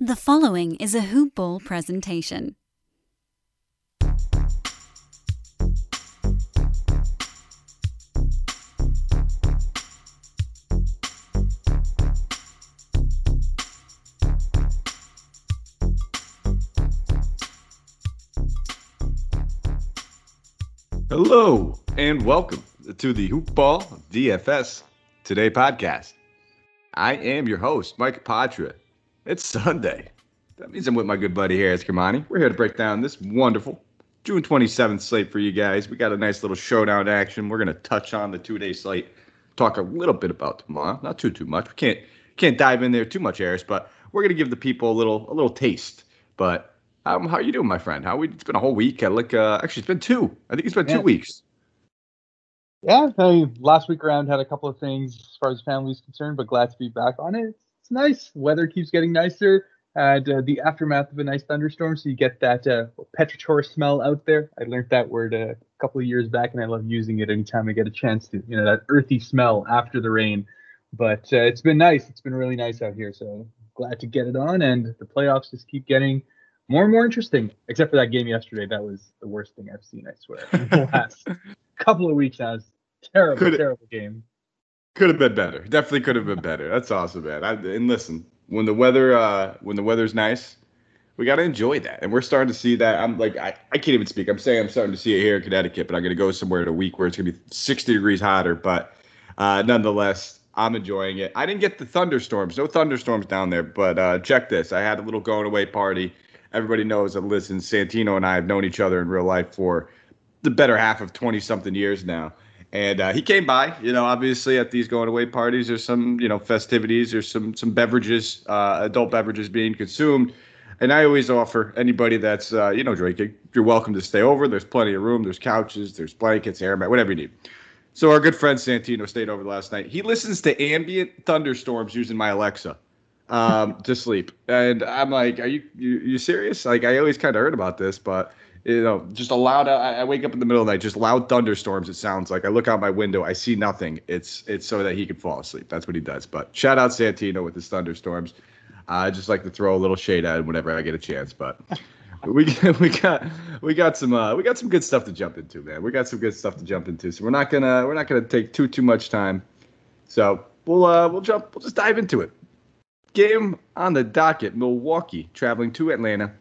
The following is a Hoop Ball presentation. Hello and welcome to the Hoop Ball DFS Today podcast. I am your host, Mike Apotria. It's Sunday. That means I'm with my good buddy Haaris Kirmani. We're here to break down this wonderful June 27th slate for you guys. We got a nice little showdown action. We're gonna touch on the two-day slate, talk a little bit about tomorrow. Not too too much. We can't can't dive in there too much, Haaris, but we're gonna give the people a little a little taste. But um, how are you doing, my friend? How we? It's been a whole week. I like. Uh, actually, it's been two. I think it's been Yeah. two weeks. Yeah, I, last week around had a couple of things as far as family is concerned, but glad to be back on it. It's nice. Weather keeps getting nicer. Had uh, the aftermath of a nice thunderstorm, so you get that uh, petrichor smell out there. I learned that word a couple of years back, and I love using it anytime I get a chance to. You know, that earthy smell after the rain. But uh, it's been nice. It's been really nice out here. So glad to get it on, and the playoffs just keep getting more and more interesting. Except for that game yesterday, that was the worst thing I've seen. I swear. the last couple of weeks now, it's terrible, Could terrible game. Could have been better. Definitely could have been better. That's awesome, man. I, and listen, when the weather uh when the weather's nice, we gotta enjoy that. And we're starting to see that. I'm like I, I can't even speak. I'm saying I'm starting to see it here in Connecticut, but I'm gonna go somewhere in a week where it's gonna be 60 degrees hotter. But uh nonetheless, I'm enjoying it. I didn't get the thunderstorms, no thunderstorms down there, but uh check this. I had a little going away party. Everybody knows that listen, Santino and I have known each other in real life for the better half of 20 something years now. And uh, he came by, you know, obviously at these going away parties, there's some, you know, festivities, there's some some beverages, uh, adult beverages being consumed. And I always offer anybody that's, uh, you know, drinking, you're welcome to stay over. There's plenty of room. There's couches, there's blankets, air mat, whatever you need. So our good friend Santino stayed over last night. He listens to ambient thunderstorms using my Alexa um, to sleep. And I'm like, are you you, you serious? Like I always kind of heard about this, but you know, just a loud. I, I wake up in the middle of the night, just loud thunderstorms. It sounds like I look out my window, I see nothing. It's it's so that he can fall asleep. That's what he does. But shout out Santino with his thunderstorms. I just like to throw a little shade at him whenever I get a chance. But we we got we got some uh, we got some good stuff to jump into, man. We got some good stuff to jump into. So we're not gonna we're not gonna take too too much time. So we'll uh, we'll jump we'll just dive into it. Game on the docket: Milwaukee traveling to Atlanta.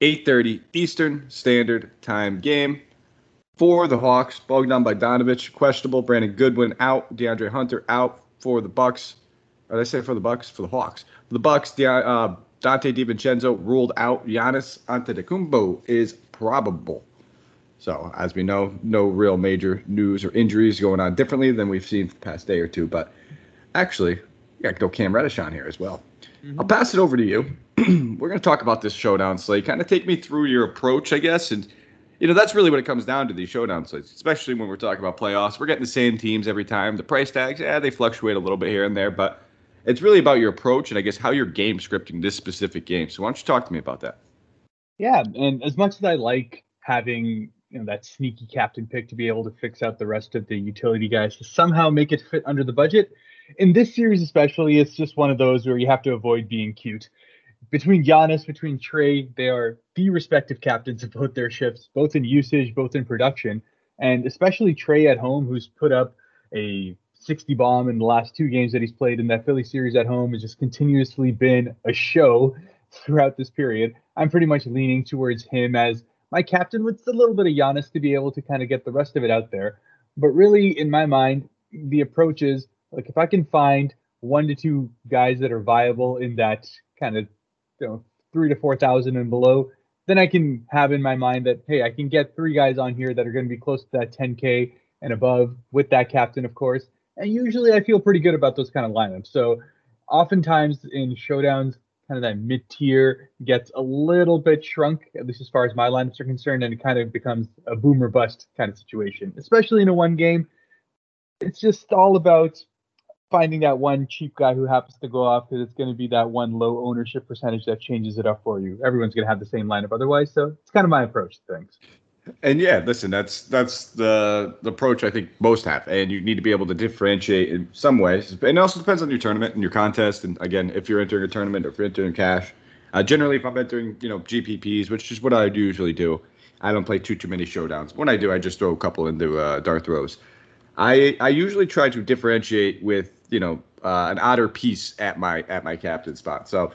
8:30 Eastern Standard Time game for the Hawks. Bogdan Bogdanovich questionable. Brandon Goodwin out. DeAndre Hunter out for the Bucks. Or did I say for the Bucks? For the Hawks. For the Bucks, De- uh, Donte DiVincenzo ruled out. Giannis Antetokounmpo is probable. So as we know, no real major news or injuries going on differently than we've seen for the past day or two. But actually, we got to go Cam Reddish on here as well. I'll pass it over to you. We're going to talk about this showdown slate. Kind of take me through your approach, I guess, and you know that's really what it comes down to these showdown slates, especially when we're talking about playoffs. We're getting the same teams every time. The price tags, yeah, they fluctuate a little bit here and there, but it's really about your approach and I guess how you're game scripting this specific game. So why don't you talk to me about that? Yeah, and as much as I like having you know that sneaky captain pick to be able to fix out the rest of the utility guys to somehow make it fit under the budget, in this series especially, it's just one of those where you have to avoid being cute. Between Giannis, between Trae, they are the respective captains of both their ships, both in usage, both in production, and especially Trae at home, who's put up a 60 bomb in the last two games that he's played in that Philly series at home has just continuously been a show throughout this period. I'm pretty much leaning towards him as my captain with a little bit of Giannis to be able to kind of get the rest of it out there. But really, in my mind, the approach is like if I can find one to two guys that are viable in that kind of you know three to four thousand and below, then I can have in my mind that hey, I can get three guys on here that are going to be close to that 10k and above with that captain, of course. And usually, I feel pretty good about those kind of lineups. So, oftentimes in showdowns, kind of that mid tier gets a little bit shrunk, at least as far as my lineups are concerned, and it kind of becomes a boomer bust kind of situation, especially in a one game. It's just all about finding that one cheap guy who happens to go off because it's going to be that one low ownership percentage that changes it up for you. Everyone's going to have the same lineup otherwise. So it's kind of my approach to things. And yeah, listen, that's that's the the approach I think most have, and you need to be able to differentiate in some ways. And it also depends on your tournament and your contest. And again, if you're entering a tournament or if you're entering cash, uh, generally, if I'm entering, you know, GPPs, which is what I usually do, I don't play too too many showdowns. When I do, I just throw a couple into uh, dart throws. I I usually try to differentiate with you know uh, an odder piece at my at my captain spot. So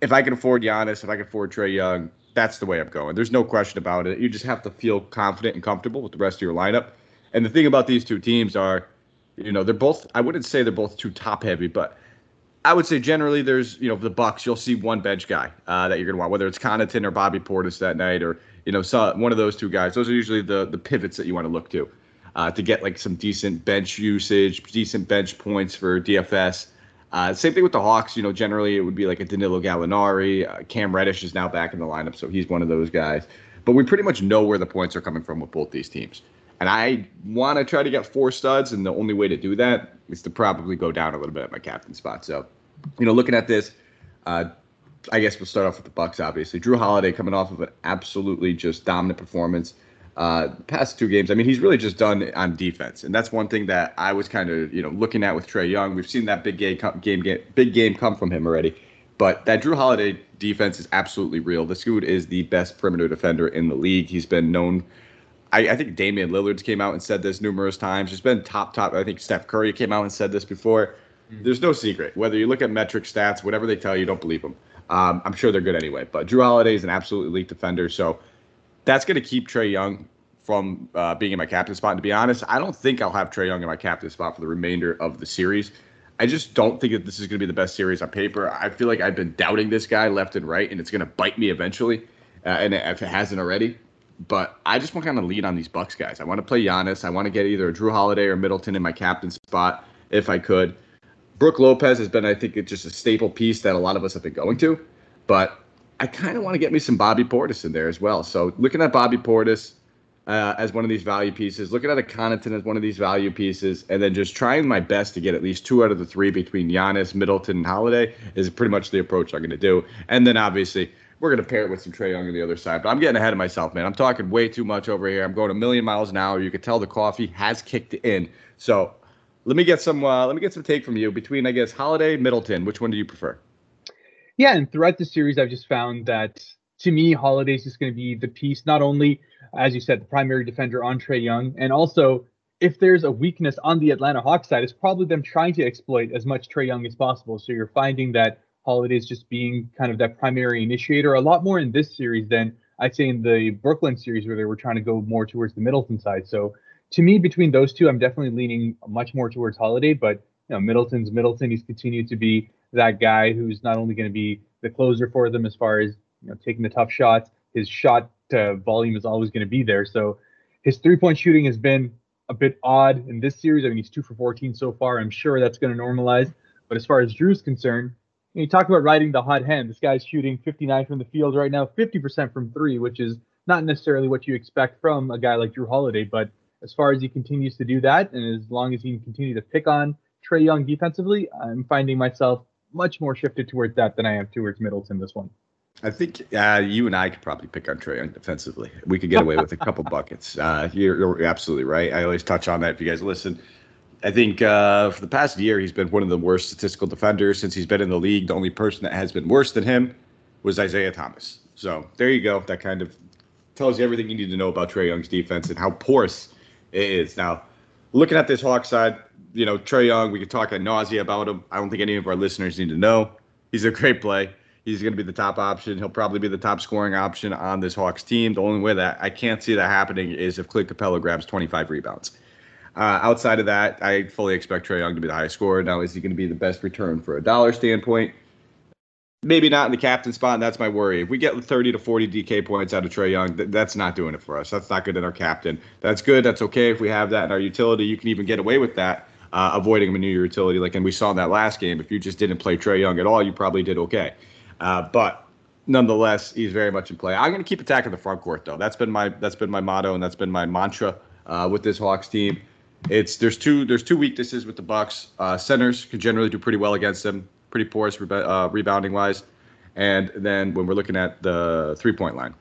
if I can afford Giannis, if I can afford Trae Young, that's the way I'm going. There's no question about it. You just have to feel confident and comfortable with the rest of your lineup. And the thing about these two teams are, you know, they're both. I wouldn't say they're both too top heavy, but I would say generally there's, you know, the Bucks. You'll see one bench guy uh, that you're gonna want, whether it's Connaughton or Bobby Portis that night, or you know, one of those two guys. Those are usually the the pivots that you want to look to uh, to get like some decent bench usage, decent bench points for DFS. Uh, same thing with the Hawks. You know, generally it would be like a Danilo Gallinari. Uh, Cam Reddish is now back in the lineup, so he's one of those guys. But we pretty much know where the points are coming from with both these teams. And I want to try to get four studs, and the only way to do that is to probably go down a little bit at my captain spot. So, you know, looking at this, uh, I guess we'll start off with the Bucks. Obviously, Jrue Holiday coming off of an absolutely just dominant performance uh, past two games. I mean, he's really just done on defense, and that's one thing that I was kind of you know looking at with Trae Young. We've seen that big game, game, game, big game come from him already, but that Jrue Holiday defense is absolutely real. This dude is the best perimeter defender in the league. He's been known. I, I think Damian Lillard's came out and said this numerous times. He's been top top. I think Steph Curry came out and said this before. Mm-hmm. There's no secret. Whether you look at metric stats, whatever they tell you, don't believe them. Um, I'm sure they're good anyway. But Jrue Holiday is an absolute elite defender. So that's going to keep Trae Young from uh, being in my captain spot. And to be honest, I don't think I'll have Trae Young in my captain spot for the remainder of the series. I just don't think that this is going to be the best series on paper. I feel like I've been doubting this guy left and right, and it's going to bite me eventually, uh, and if it hasn't already. But I just want to kind of lead on these Bucks guys. I want to play Giannis. I want to get either Jrue Holiday or Middleton in my captain spot if I could. Brook Lopez has been, I think, just a staple piece that a lot of us have been going to. But I kind of want to get me some Bobby Portis in there as well. So looking at Bobby Portis, uh, as one of these value pieces, looking at a Connaughton as one of these value pieces, and then just trying my best to get at least two out of the three between Giannis, Middleton, and Holiday is pretty much the approach I'm going to do. And then obviously we're going to pair it with some Trae Young on the other side. But I'm getting ahead of myself, man. I'm talking way too much over here. I'm going a million miles an hour. You can tell the coffee has kicked in. So let me get some. Uh, let me get some take from you between, I guess, Holiday, Middleton. Which one do you prefer? Yeah, and throughout the series, I've just found that to me, Holiday's just going to be the piece not only as you said, the primary defender on Trae Young. And also, if there's a weakness on the Atlanta Hawks side, it's probably them trying to exploit as much Trae Young as possible. So you're finding that Holiday's just being kind of that primary initiator a lot more in this series than I'd say in the Brooklyn series where they were trying to go more towards the Middleton side. So to me, between those two, I'm definitely leaning much more towards Holiday. But you know, Middleton's Middleton. He's continued to be that guy who's not only going to be the closer for them as far as you know taking the tough shots. His shot uh, volume is always going to be there. So his three point shooting has been a bit odd in this series. I mean, he's two for 14 so far. I'm sure that's going to normalize. But as far as Jrue's concerned, you, know, you talk about riding the hot hand. This guy's shooting 59 from the field right now, 50% from three, which is not necessarily what you expect from a guy like Jrue Holiday. But as far as he continues to do that, and as long as he can continue to pick on Trae Young defensively, I'm finding myself much more shifted towards that than I am towards Middleton this one. I think uh, you and I could probably pick on Trae Young defensively. We could get away with a couple buckets. Uh, you're, you're, absolutely right. I always touch on that if you guys listen. I think uh, for the past year, he's been one of the worst statistical defenders since he's been in the league. The only person that has been worse than him was Isaiah Thomas. So there you go. That kind of tells you everything you need to know about Trae Young's defense and how porous it is. Now, looking at this Hawk side, you know, Trae Young, we could talk ad nausea about him. I don't think any of our listeners need to know. He's a great play. He's going to be the top option. He'll probably be the top scoring option on this Hawks team. The only way that I can't see that happening is if Clint Capela grabs 25 rebounds. Uh, outside of that, I fully expect Trae Young to be the highest scorer. Now, is he going to be the best return for a dollar standpoint? Maybe not in the captain spot, and that's my worry. If we get 30 to 40 DK points out of Trae Young, th- that's not doing it for us. That's not good in our captain. That's good. That's okay if we have that in our utility. You can even get away with that, uh, avoiding your utility. Like, and we saw in that last game, if you just didn't play Trae Young at all, you probably did okay. Uh, but nonetheless, he's very much in play. I'm going to keep attacking the front court though. That's been my that's been my motto and that's been my mantra uh, with this Hawks team. It's there's two there's two weaknesses with the Bucks. Uh, centers can generally do pretty well against them, pretty porous uh, rebounding wise, and then when we're looking at the three point line,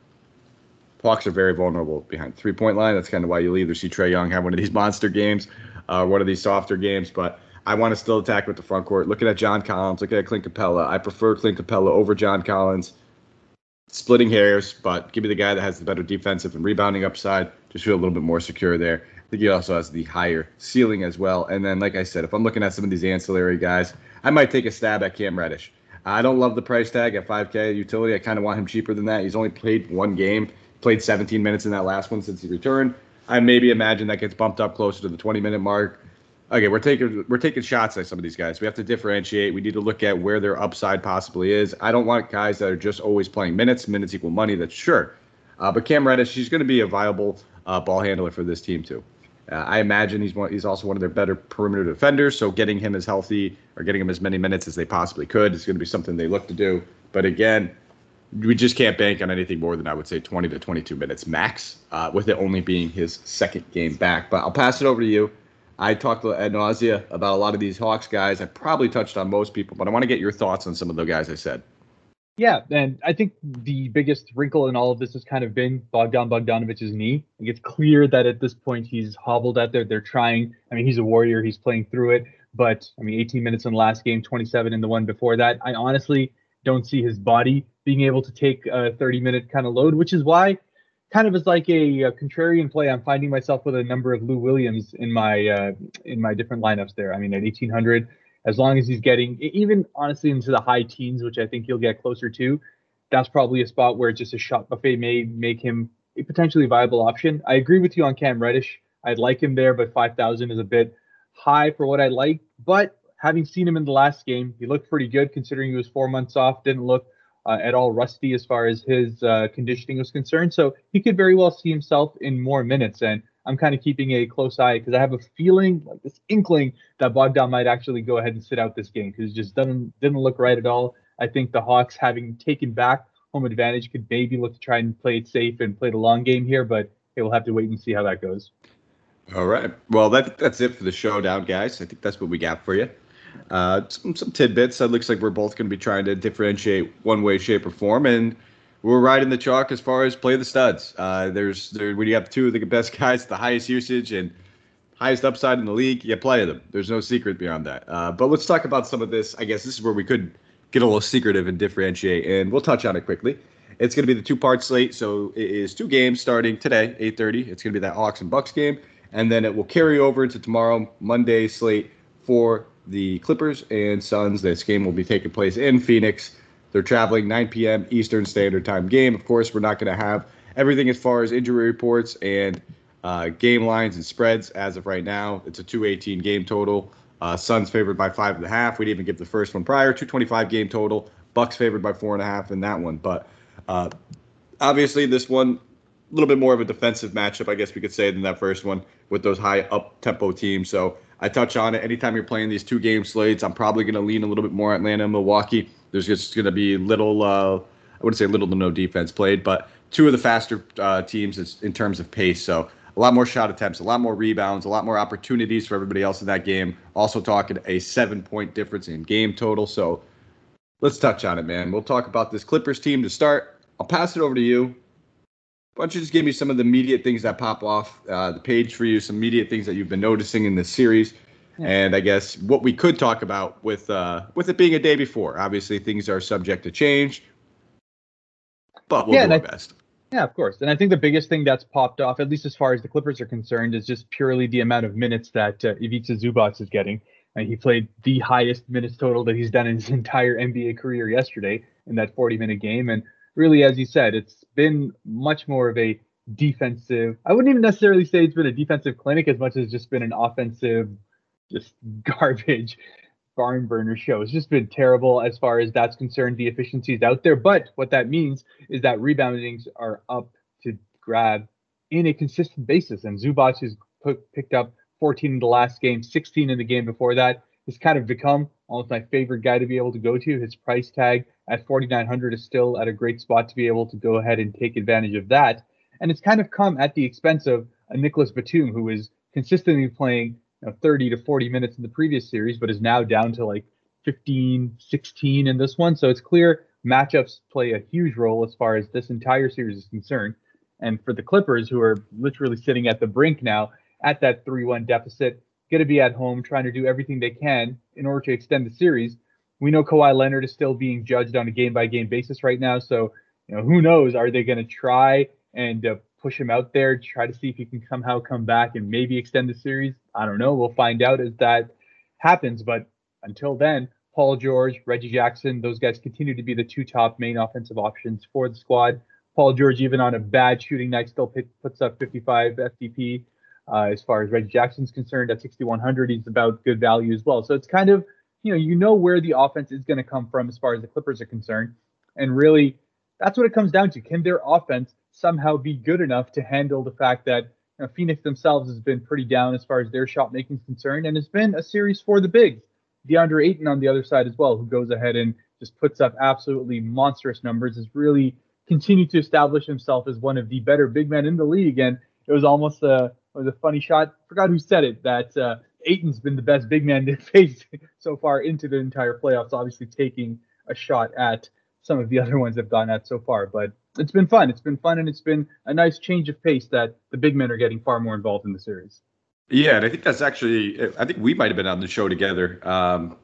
Hawks are very vulnerable behind three point line. That's kind of why you'll either see Trae Young have one of these monster games, uh, one of these softer games. But I want to still attack with the front court. Looking at John Collins, looking at Clint Capela. I prefer Clint Capela over John Collins. Splitting hairs, but give me the guy that has the better defensive and rebounding upside. Just feel a little bit more secure there. I think he also has the higher ceiling as well. And then, like I said, if I'm looking at some of these ancillary guys, I might take a stab at Cam Reddish. I don't love the price tag at 5K utility. I kind of want him cheaper than that. He's only played one game, played 17 minutes in that last one since he returned. I maybe imagine that gets bumped up closer to the 20 minute mark. Okay, we're taking we're taking shots at some of these guys. We have to differentiate. We need to look at where their upside possibly is. I don't want guys that are just always playing minutes. Minutes equal money. That's sure. Uh, but Cam Reddish, he's going to be a viable uh, ball handler for this team too. Uh, I imagine he's one, he's also one of their better perimeter defenders. So getting him as healthy or getting him as many minutes as they possibly could is going to be something they look to do. But again, we just can't bank on anything more than I would say 20 to 22 minutes max, uh, with it only being his second game back. But I'll pass it over to you. I talked ad nausea about a lot of these Hawks guys. I probably touched on most people, but I want to get your thoughts on some of the guys I said. Yeah, and I think the biggest wrinkle in all of this has kind of been Bogdan Bogdanovich's knee. it's clear that at this point he's hobbled out there. They're trying. I mean, he's a warrior. He's playing through it. But I mean, 18 minutes in the last game, 27 in the one before that. I honestly don't see his body being able to take a 30 minute kind of load, which is why, kind of as like a, a contrarian play, I'm finding myself with a number of Lou Williams in my uh, in my different lineups there. I mean, at 1800 as long as he's getting even honestly into the high teens, which I think he'll get closer to, that's probably a spot where just a shot buffet may make him a potentially viable option. I agree with you on Cam Reddish. I'd like him there, but 5,000 is a bit high for what I like. But having seen him in the last game, he looked pretty good considering he was four months off, didn't look uh, at all rusty as far as his uh, conditioning was concerned. So he could very well see himself in more minutes. And I'm kind of keeping a close eye because I have a feeling, like this inkling, that Bogdan might actually go ahead and sit out this game because it just doesn't didn't look right at all. I think the Hawks, having taken back home advantage, could maybe look to try and play it safe and play the long game here, but hey, we'll have to wait and see how that goes. All right. Well, that that's it for the showdown, guys. I think that's what we got for you. Uh, some, some tidbits. It looks like we're both going to be trying to differentiate one way, shape, or form, and we're riding the chalk as far as play the studs. Uh, there's there when you have two of the best guys, the highest usage and highest upside in the league, you play them. There's no secret beyond that. Uh, but let's talk about some of this. I guess this is where we could get a little secretive and differentiate, and we'll touch on it quickly. It's going to be the two-part slate, so it is two games starting today, 8:30. It's going to be that Hawks and Bucks game, and then it will carry over into tomorrow, Monday slate for the Clippers and Suns. This game will be taking place in Phoenix. They're traveling 9 p.m. Eastern Standard Time game. Of course, we're not going to have everything as far as injury reports and uh, game lines and spreads as of right now. It's a 218 game total. Uh, Suns favored by five and a half. We didn't even give the first one prior. 225 game total. Bucks favored by four and a half in that one. But uh, obviously, this one a little bit more of a defensive matchup, I guess we could say, than that first one with those high up tempo teams. So I touch on it. Anytime you're playing these two game slates, I'm probably going to lean a little bit more Atlanta and Milwaukee. There's just going to be little, uh, I wouldn't say little to no defense played, but two of the faster uh, teams in terms of pace. So a lot more shot attempts, a lot more rebounds, a lot more opportunities for everybody else in that game. Also talking a seven point difference in game total. So let's touch on it, man. We'll talk about this Clippers team to start. I'll pass it over to you. Why don't you just give me some of the immediate things that pop off uh, the page for you, some immediate things that you've been noticing in this series, yeah. and I guess what we could talk about with uh, with it being a day before. Obviously, things are subject to change, but we'll yeah, do our I, best. Yeah, of course. And I think the biggest thing that's popped off, at least as far as the Clippers are concerned, is just purely the amount of minutes that uh, Ivica Zubac is getting. Uh, he played the highest minutes total that he's done in his entire NBA career yesterday in that 40 minute game, and really, as you said, it's been much more of a defensive. I wouldn't even necessarily say it's been a defensive clinic as much as just been an offensive, just garbage barn burner show. It's just been terrible as far as that's concerned. The efficiencies out there, but what that means is that reboundings are up to grab in a consistent basis. And Zubac has put, picked up 14 in the last game, 16 in the game before that. Has kind of become almost my favorite guy to be able to go to. His price tag at 4,900 is still at a great spot to be able to go ahead and take advantage of that. And it's kind of come at the expense of a Nicolas Batum, who is consistently playing you know, 30 to 40 minutes in the previous series, but is now down to like 15, 16 in this one. So it's clear matchups play a huge role as far as this entire series is concerned. And for the Clippers, who are literally sitting at the brink now at that 3 1 deficit, going to be at home trying to do everything they can in order to extend the series. We know Kawhi Leonard is still being judged on a game by game basis right now. So, you know, who knows? Are they going to try and uh, push him out there, try to see if he can somehow come back and maybe extend the series? I don't know. We'll find out as that happens. But until then, Paul George, Reggie Jackson, those guys continue to be the two top main offensive options for the squad. Paul George, even on a bad shooting night, still puts up 55 FTP. Uh, as far as Reggie Jackson's concerned, at 6,100, he's about good value as well. So it's kind of, you know, you know where the offense is going to come from as far as the Clippers are concerned. And really, that's what it comes down to. Can their offense somehow be good enough to handle the fact that you know, Phoenix themselves has been pretty down as far as their shot making is concerned, and it's been a series for the bigs. DeAndre Ayton on the other side as well, who goes ahead and just puts up absolutely monstrous numbers, has really continued to establish himself as one of the better big men in the league. And it was almost a it was a funny shot. Forgot who said it that uh, Ayton's been the best big man to face so far into the entire playoffs. Obviously, taking a shot at some of the other ones have gone at so far, but it's been fun. It's been fun, and it's been a nice change of pace that the big men are getting far more involved in the series. Yeah, and I think that's actually. I think we might have been on the show together. Um,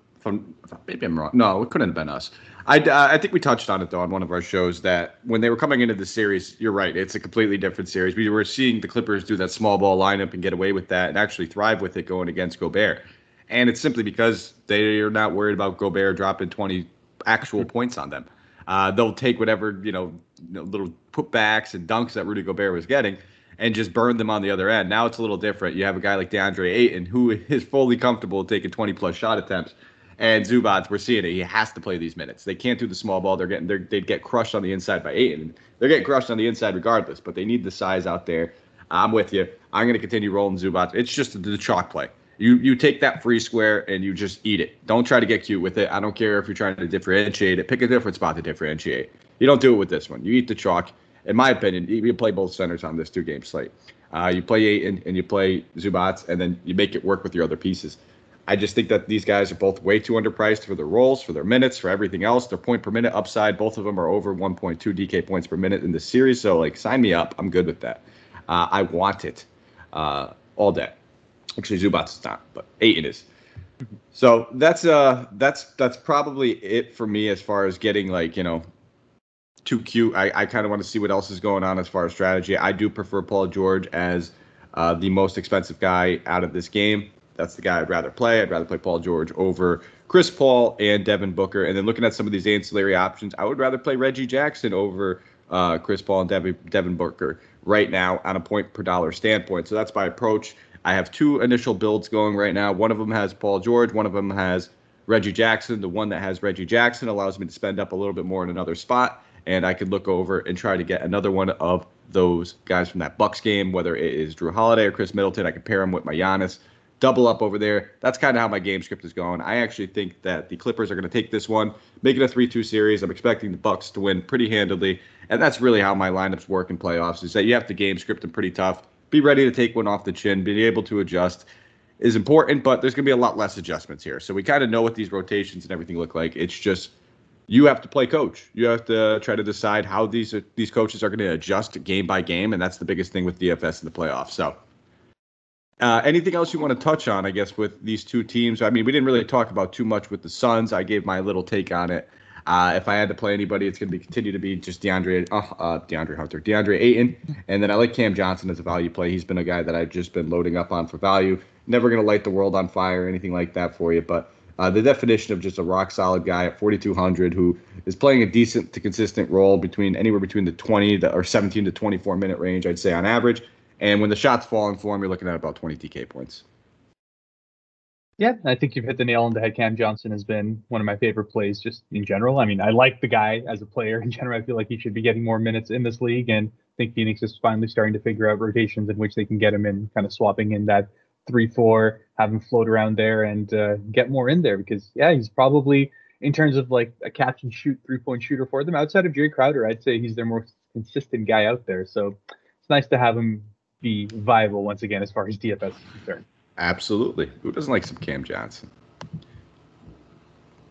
maybe I'm wrong. No, it couldn't have been us. I, uh, I think we touched on it though on one of our shows that when they were coming into the series, you're right. It's a completely different series. We were seeing the Clippers do that small ball lineup and get away with that and actually thrive with it going against Gobert. And it's simply because they are not worried about Gobert dropping 20 actual points on them. Uh, they'll take whatever you know, you know, little putbacks and dunks that Rudy Gobert was getting, and just burn them on the other end. Now it's a little different. You have a guy like DeAndre Ayton who is fully comfortable taking 20 plus shot attempts and Zubac, we're seeing it. He has to play these minutes. They can't do the small ball. They're getting they're, they'd get crushed on the inside by Ayton. They're getting crushed on the inside regardless, but they need the size out there. I'm with you. I'm going to continue rolling Zubac. It's just the chalk play. You you take that free square and you just eat it. Don't try to get cute with it. I don't care if you're trying to differentiate it. Pick a different spot to differentiate. You don't do it with this one. You eat the chalk. In my opinion, you play both centers on this two game slate. Uh, you play Ayton and you play Zubac, and then you make it work with your other pieces. I just think that these guys are both way too underpriced for their roles, for their minutes, for everything else. Their point per minute upside, both of them are over 1.2 DK points per minute in the series. So, like, sign me up. I'm good with that. Uh, I want it uh, all day. Actually, Zubac is not, but Ayton is. So that's uh that's that's probably it for me as far as getting like you know too cute. I, I kind of want to see what else is going on as far as strategy. I do prefer Paul George as uh, the most expensive guy out of this game that's the guy I'd rather play. I'd rather play Paul George over Chris Paul and Devin Booker. And then looking at some of these ancillary options, I would rather play Reggie Jackson over uh, Chris Paul and Devin, Devin Booker right now on a point per dollar standpoint. So that's my approach. I have two initial builds going right now. One of them has Paul George, one of them has Reggie Jackson. The one that has Reggie Jackson allows me to spend up a little bit more in another spot, and I could look over and try to get another one of those guys from that Bucks game, whether it is Jrue Holiday or Khris Middleton. I could pair him with my Giannis double up over there. That's kind of how my game script is going. I actually think that the Clippers are going to take this one, make it a 3-2 series. I'm expecting the Bucks to win pretty handily, and that's really how my lineups work in playoffs. Is that you have to game script them pretty tough. Be ready to take one off the chin. Be able to adjust is important, but there's going to be a lot less adjustments here. So we kind of know what these rotations and everything look like. It's just you have to play coach. You have to try to decide how these these coaches are going to adjust game by game, and that's the biggest thing with DFS in the playoffs. So uh, anything else you want to touch on, I guess, with these two teams? I mean, we didn't really talk about too much with the Suns. I gave my little take on it. Uh, if I had to play anybody, it's going to be continue to be just DeAndre, uh, uh, DeAndre Hunter, DeAndre Ayton, and then I like Cam Johnson as a value play. He's been a guy that I've just been loading up on for value. Never going to light the world on fire or anything like that for you, but uh, the definition of just a rock solid guy at 4,200 who is playing a decent to consistent role between anywhere between the 20 to, or 17 to 24 minute range, I'd say on average. And when the shot's falling for him, you're looking at about 20 DK points. Yeah, I think you've hit the nail on the head. Cam Johnson has been one of my favorite plays just in general. I mean, I like the guy as a player in general. I feel like he should be getting more minutes in this league. And I think Phoenix is finally starting to figure out rotations in which they can get him in, kind of swapping in that 3 4, have him float around there and uh, get more in there because, yeah, he's probably, in terms of like a catch and shoot three point shooter for them outside of Jae Crowder, I'd say he's their most consistent guy out there. So it's nice to have him be viable once again as far as DFS is concerned. Absolutely. Who doesn't like some Cam Johnson?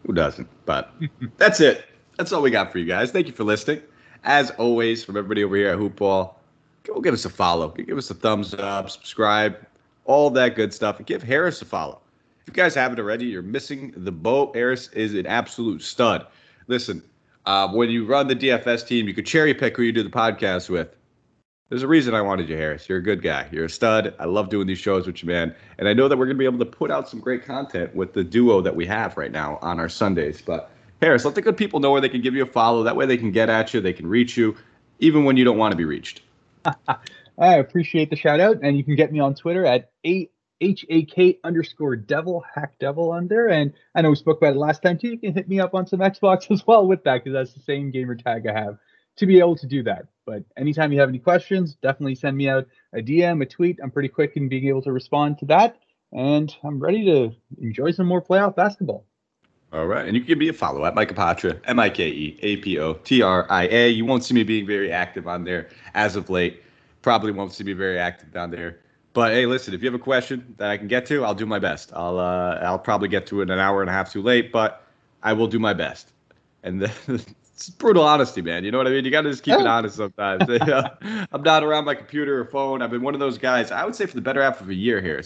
Who doesn't? But that's it. That's all we got for you guys. Thank you for listening. As always, from everybody over here at Hoopball, go give us a follow. Give us a thumbs up, subscribe, all that good stuff, and give Haaris a follow. If you guys haven't already, you're missing the boat. Haaris is an absolute stud. Listen, uh, when you run the DFS team, you could cherry pick who you do the podcast with. There's a reason I wanted you, Haaris. You're a good guy. You're a stud. I love doing these shows with you, man. And I know that we're going to be able to put out some great content with the duo that we have right now on our Sundays. But Haaris, let the good people know where they can give you a follow. That way they can get at you, they can reach you, even when you don't want to be reached. I appreciate the shout out, and you can get me on Twitter at h a k underscore devil hack devil on there. And I know we spoke about it last time too. You can hit me up on some Xbox as well with that because that's the same gamer tag I have to be able to do that. But anytime you have any questions, definitely send me out a DM, a tweet. I'm pretty quick in being able to respond to that. And I'm ready to enjoy some more playoff basketball. All right. And you can give me a follow at Mike Apotria, M I K E A P O T R I A. You won't see me being very active on there as of late. Probably won't see me very active down there. But hey, listen, if you have a question that I can get to, I'll do my best. I'll uh, I'll probably get to it an hour and a half too late, but I will do my best. And the, it's brutal honesty, man. You know what I mean? You got to just keep it honest sometimes. I'm not around my computer or phone. I've been one of those guys. I would say for the better half of a year here.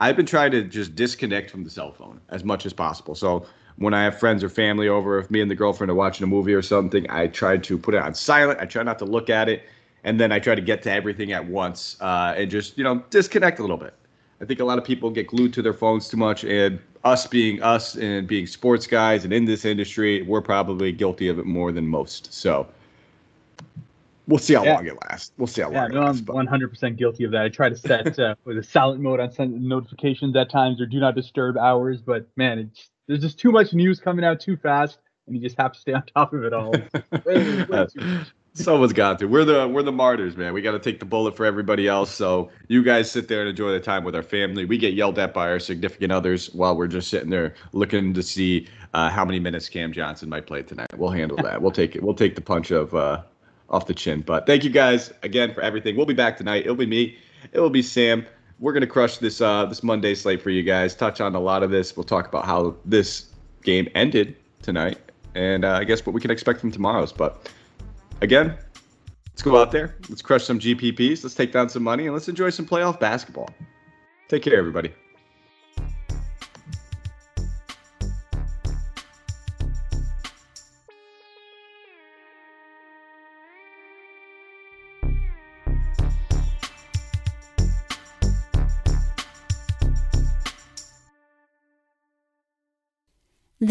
I've been trying to just disconnect from the cell phone as much as possible. So when I have friends or family over, if me and the girlfriend are watching a movie or something, I try to put it on silent. I try not to look at it, and then I try to get to everything at once uh, and just you know disconnect a little bit. I think a lot of people get glued to their phones too much, and us being us and being sports guys and in this industry, we're probably guilty of it more than most. So we'll see how yeah. long it lasts. We'll see how yeah, long. Yeah, no, I'm 100 percent guilty of that. I try to set uh, with a silent mode on send notifications at times or do not disturb hours, but man, it's there's just too much news coming out too fast, and you just have to stay on top of it all. way, way Someone's got to. We're the we're the martyrs, man. We got to take the bullet for everybody else. So you guys sit there and enjoy the time with our family. We get yelled at by our significant others while we're just sitting there looking to see uh, how many minutes Cam Johnson might play tonight. We'll handle that. we'll take it. We'll take the punch of uh, off the chin. But thank you guys again for everything. We'll be back tonight. It'll be me. It will be Sam we're gonna crush this uh, this Monday slate for you guys. Touch on a lot of this. We'll talk about how this game ended tonight, and uh, I guess what we can expect from tomorrow's. But again, let's go out there. Let's crush some GPPs. Let's take down some money, and let's enjoy some playoff basketball. Take care, everybody.